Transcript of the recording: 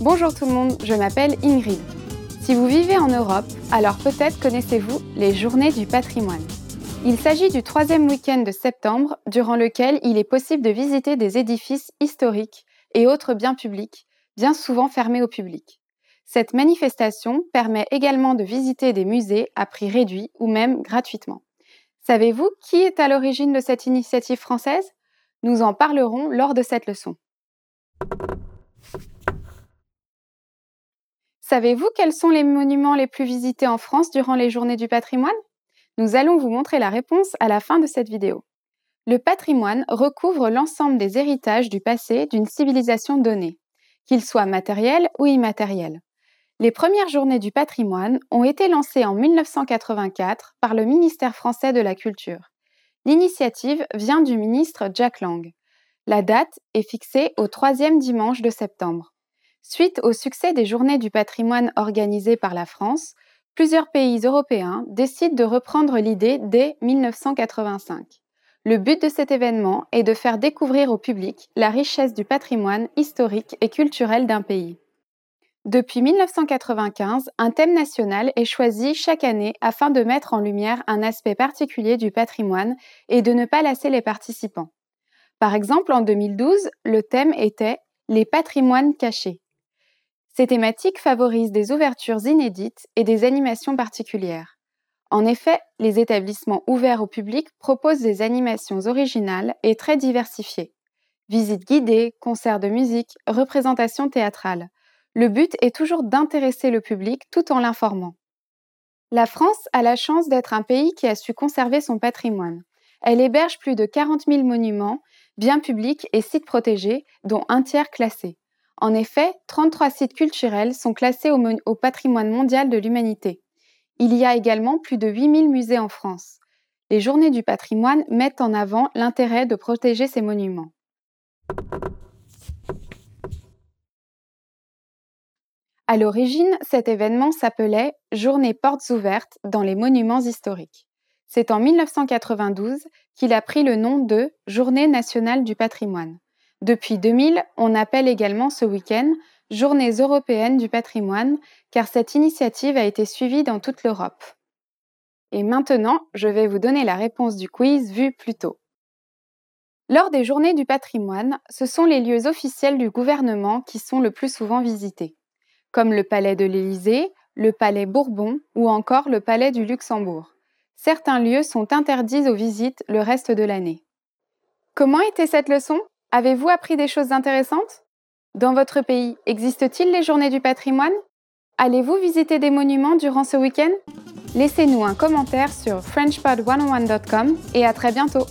Bonjour tout le monde, je m'appelle Ingrid. Si vous vivez en Europe, alors peut-être connaissez-vous les Journées du patrimoine. Il s'agit du troisième week-end de septembre, durant lequel il est possible de visiter des édifices historiques et autres biens publics, bien souvent fermés au public. Cette manifestation permet également de visiter des musées à prix réduit ou même gratuitement. Savez-vous qui est à l'origine de cette initiative française? Nous en parlerons lors de cette leçon. Savez-vous quels sont les monuments les plus visités en France durant les journées du patrimoine? Nous allons vous montrer la réponse à la fin de cette vidéo. Le patrimoine recouvre l'ensemble des héritages du passé d'une civilisation donnée, qu'ils soient matériels ou immatériels. Les premières journées du patrimoine ont été lancées en 1984 par le ministère français de la Culture. L'initiative vient du ministre Jack Lang. La date est fixée au troisième dimanche de septembre. Suite au succès des Journées du patrimoine organisées par la France, plusieurs pays européens décident de reprendre l'idée dès 1985. Le but de cet événement est de faire découvrir au public la richesse du patrimoine historique et culturel d'un pays. Depuis 1995, un thème national est choisi chaque année afin de mettre en lumière un aspect particulier du patrimoine et de ne pas lasser les participants. Par exemple, en 2012, le thème était Les patrimoines cachés. Ces thématiques favorisent des ouvertures inédites et des animations particulières. En effet, les établissements ouverts au public proposent des animations originales et très diversifiées. Visites guidées, concerts de musique, représentations théâtrales. Le but est toujours d'intéresser le public tout en l'informant. La France a la chance d'être un pays qui a su conserver son patrimoine. Elle héberge plus de 40 000 monuments, biens publics et sites protégés, dont un tiers classés. En effet, 33 sites culturels sont classés au, patrimoine mondial de l'humanité. Il y a également plus de 8000 musées en France. Les journées du patrimoine mettent en avant l'intérêt de protéger ces monuments. À l'origine, cet événement s'appelait Journée portes ouvertes dans les monuments historiques. C'est en 1992 qu'il a pris le nom de Journée nationale du patrimoine. Depuis 2000, on appelle également ce week-end Journées européennes du patrimoine, car cette initiative a été suivie dans toute l'Europe. Et maintenant, je vais vous donner la réponse du quiz vu plus tôt. Lors des journées du patrimoine, ce sont les lieux officiels du gouvernement qui sont le plus souvent visités, comme le palais de l'Élysée, le palais Bourbon ou encore le palais du Luxembourg. Certains lieux sont interdits aux visites le reste de l'année. Comment était cette leçon? Avez-vous appris des choses intéressantes? Dans votre pays, existe-t-il les journées du patrimoine? Allez-vous visiter des monuments durant ce week-end? Laissez-nous un commentaire sur frenchpod101.com et à très bientôt